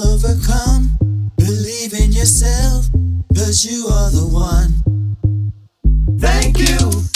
for loving me. Thank you. are the one. Thank you.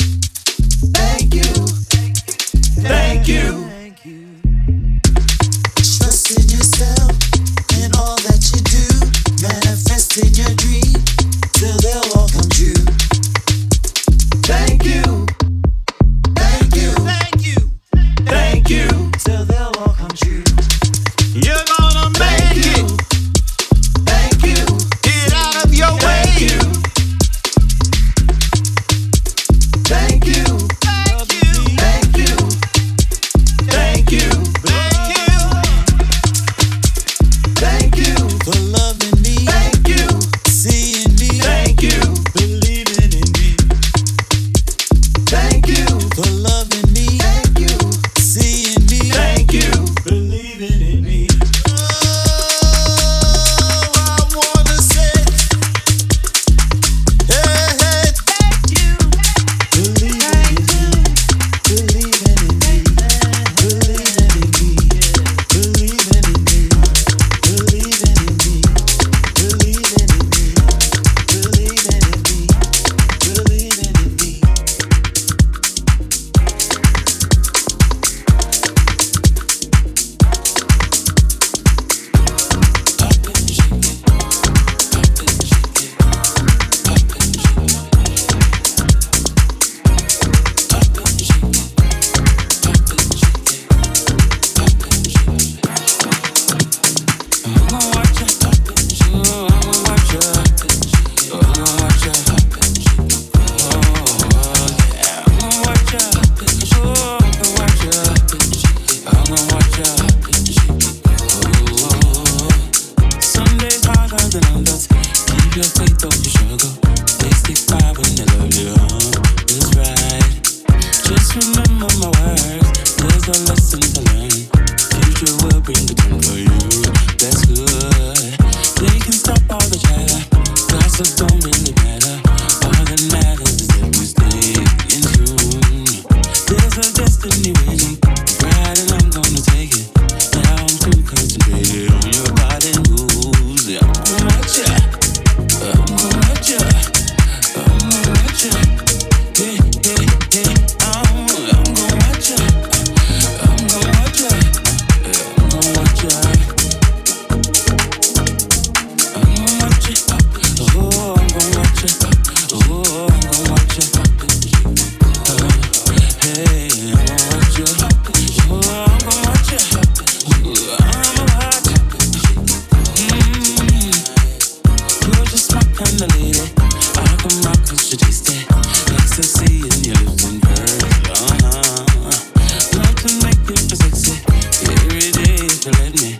You want.